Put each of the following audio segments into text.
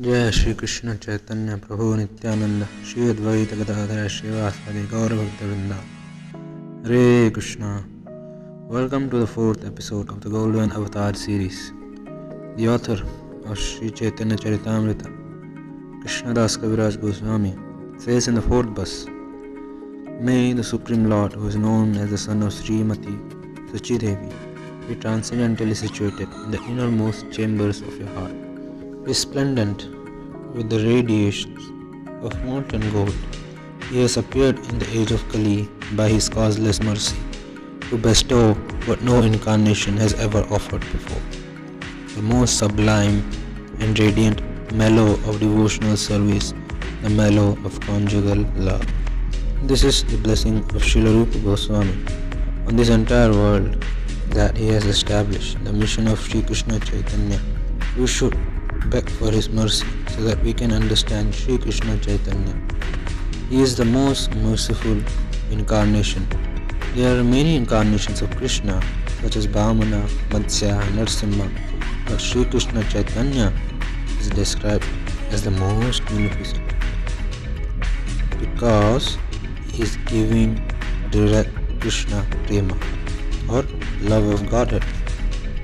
जय श्री कृष्ण चैतन्य प्रभु नित्यानंद। श्री अद्वैत गदाधर श्रीवासादि गौरभक्तवृंद Hare Krishna. Welcome to the fourth episode of the golden avatar series the author of Shri Chaitanya Charitamrita Krishnadas Kaviraj Goswami says in the fourth verse may the supreme lord who is known as the son of Shrimati Suchidevi be transcendentally situated in the innermost chambers of your heart resplendent with the radiations of molten gold. He has appeared in the age of Kali by his causeless mercy to bestow what no incarnation has ever offered before the most sublime and radiant mellow of devotional service, the mellow of conjugal love. This is the blessing of Srila Rupa Goswami on this entire world that he has established, the mission of Sri Krishna Chaitanya. You should beg for his mercy so that we can understand Sri Krishna Chaitanya. He is the most merciful incarnation. There are many incarnations of Krishna such as Vamana, Matsya, Narsimha, but Sri Krishna Chaitanya is described as the most beneficent because he is giving direct Krishna Prema or love of Godhead.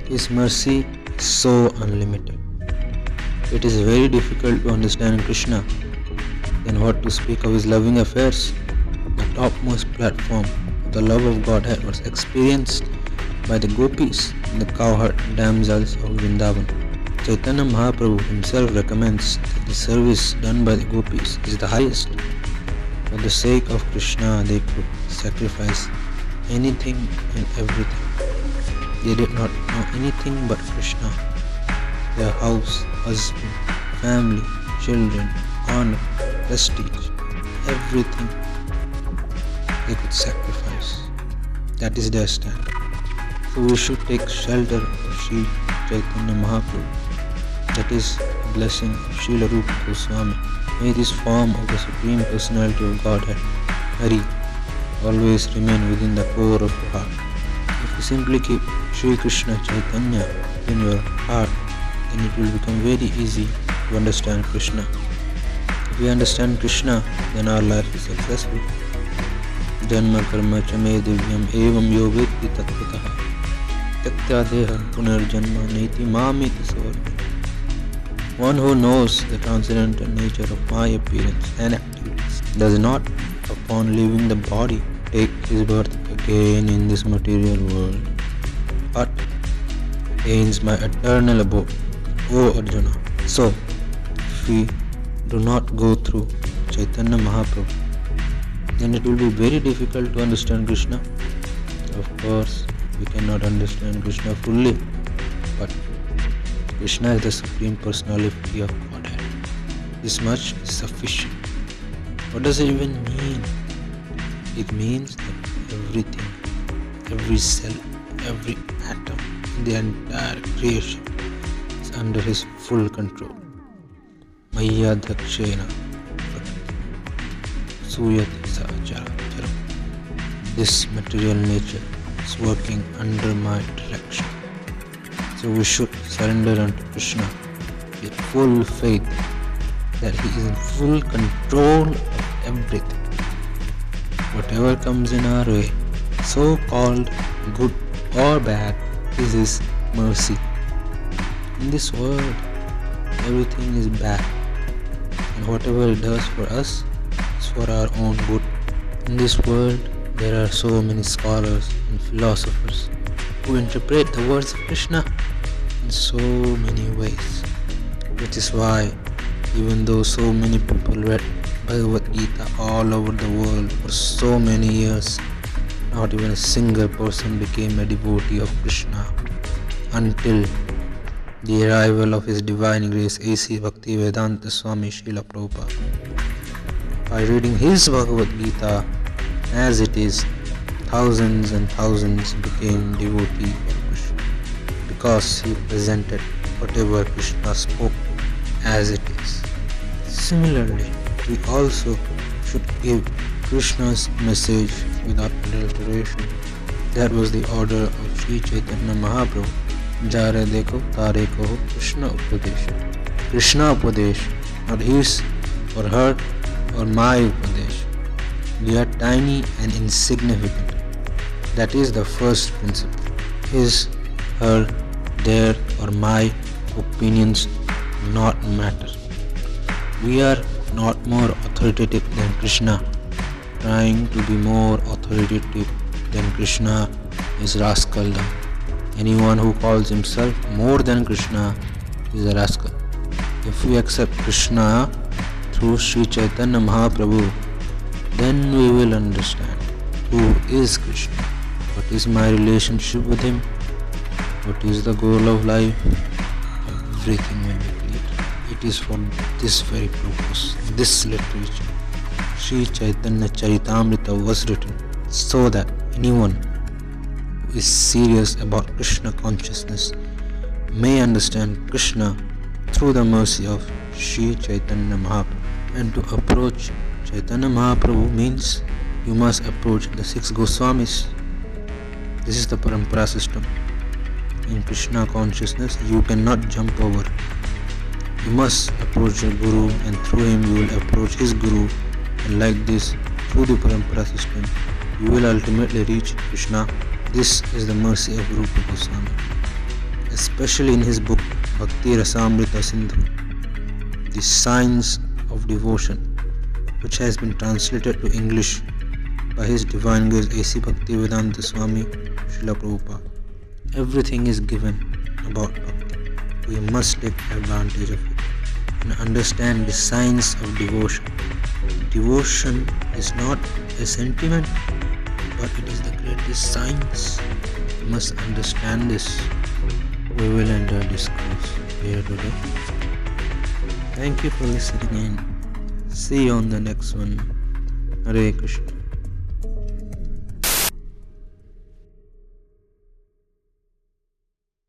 His mercy is so unlimited. It is very difficult to understand Krishna. Then what to speak of his loving affairs? The topmost platform of the love of Godhead was experienced by the gopis the cowherd damsels of Vrindavan. Chaitanya Mahaprabhu himself recommends that the service done by the gopis is the highest. For the sake of Krishna, they could sacrifice anything and everything. They did not know anything but Krishna. Their house, husband, family, children, honor, prestige, everything they could sacrifice. That is their stand. So we should take shelter of Sri Chaitanya Mahaprabhu. That is the blessing of Srila Rupa Goswami. May this form of the Supreme Personality of Godhead, Hari, always remain within the core of your heart. If you simply keep Sri Krishna Chaitanya in your heart, then it will become very easy to understand Krishna. If we understand Krishna, then our life is successful. Janma karma chame divyam evam deha neti. One who knows the transcendental nature of my appearance and activities does not, upon leaving the body, take his birth again in this material world, but gains my eternal abode. O Arjuna. So, if we do not go through Chaitanya Mahaprabhu, then it will be very difficult to understand Krishna. Of course, we cannot understand Krishna fully, but Krishna is the Supreme Personality of Godhead. This much is sufficient. What does it even mean? It means that everything, every cell, every atom in the entire creation under his full control. Maya Suyati. This material nature is working under my direction. So we should surrender unto Krishna with full faith that He is in full control of everything. Whatever comes in our way, so called good or bad, is His mercy. In this world, everything is bad, and whatever it does for us is for our own good. In this world, there are so many scholars and philosophers who interpret the words of Krishna in so many ways. Which is why, even though so many people read Bhagavad Gita all over the world for so many years, not even a single person became a devotee of Krishna until the arrival of His Divine Grace A.C. Bhaktivedanta Swami Srila Prabhupada. By reading his Bhagavad Gita as it is, thousands and thousands became devotees of Krishna because he presented whatever Krishna spoke as it is. Similarly, we also should give Krishna's message without adulteration. That was the order of Sri Chaitanya Mahaprabhu. Jare dekho tare kaho Krishna Upadesh. Krishna Upadesh, not his or her or my Upadesh. We are tiny and insignificant. That is the first principle. His, her, their or my opinions not matter. We are not more authoritative than Krishna. Trying to be more authoritative than Krishna is rascaldom. Anyone who calls himself more than Krishna is a rascal. If we accept Krishna through Sri Chaitanya Mahaprabhu, then we will understand who is Krishna, what is my relationship with him, what is the goal of life, everything will be clear. It is for this very purpose, this literature. Sri Chaitanya Charitamrita was written so that anyone is serious about Krishna consciousness may understand Krishna through the mercy of Sri Chaitanya Mahaprabhu. And to approach Chaitanya Mahaprabhu means you must approach the six Goswamis. This is the Parampara system. In Krishna consciousness, you cannot jump over. You must approach your Guru, and through him, you will approach his Guru, and like this, through the Parampara system, you will ultimately reach Krishna. This is the mercy of Rupa Goswami, especially in his book Bhakti Rasamrita Sindhu, The Science of Devotion, which has been translated to English by His Divine Grace A.C. Bhaktivedanta Swami Srila Prabhupada. Everything is given about Bhakti. We must take advantage of it and understand the science of devotion. Devotion is not a sentiment, but it is the greatest science. We must understand this. We will end our discourse here today. Thank you for listening in. See you on the next one. Hare Krishna.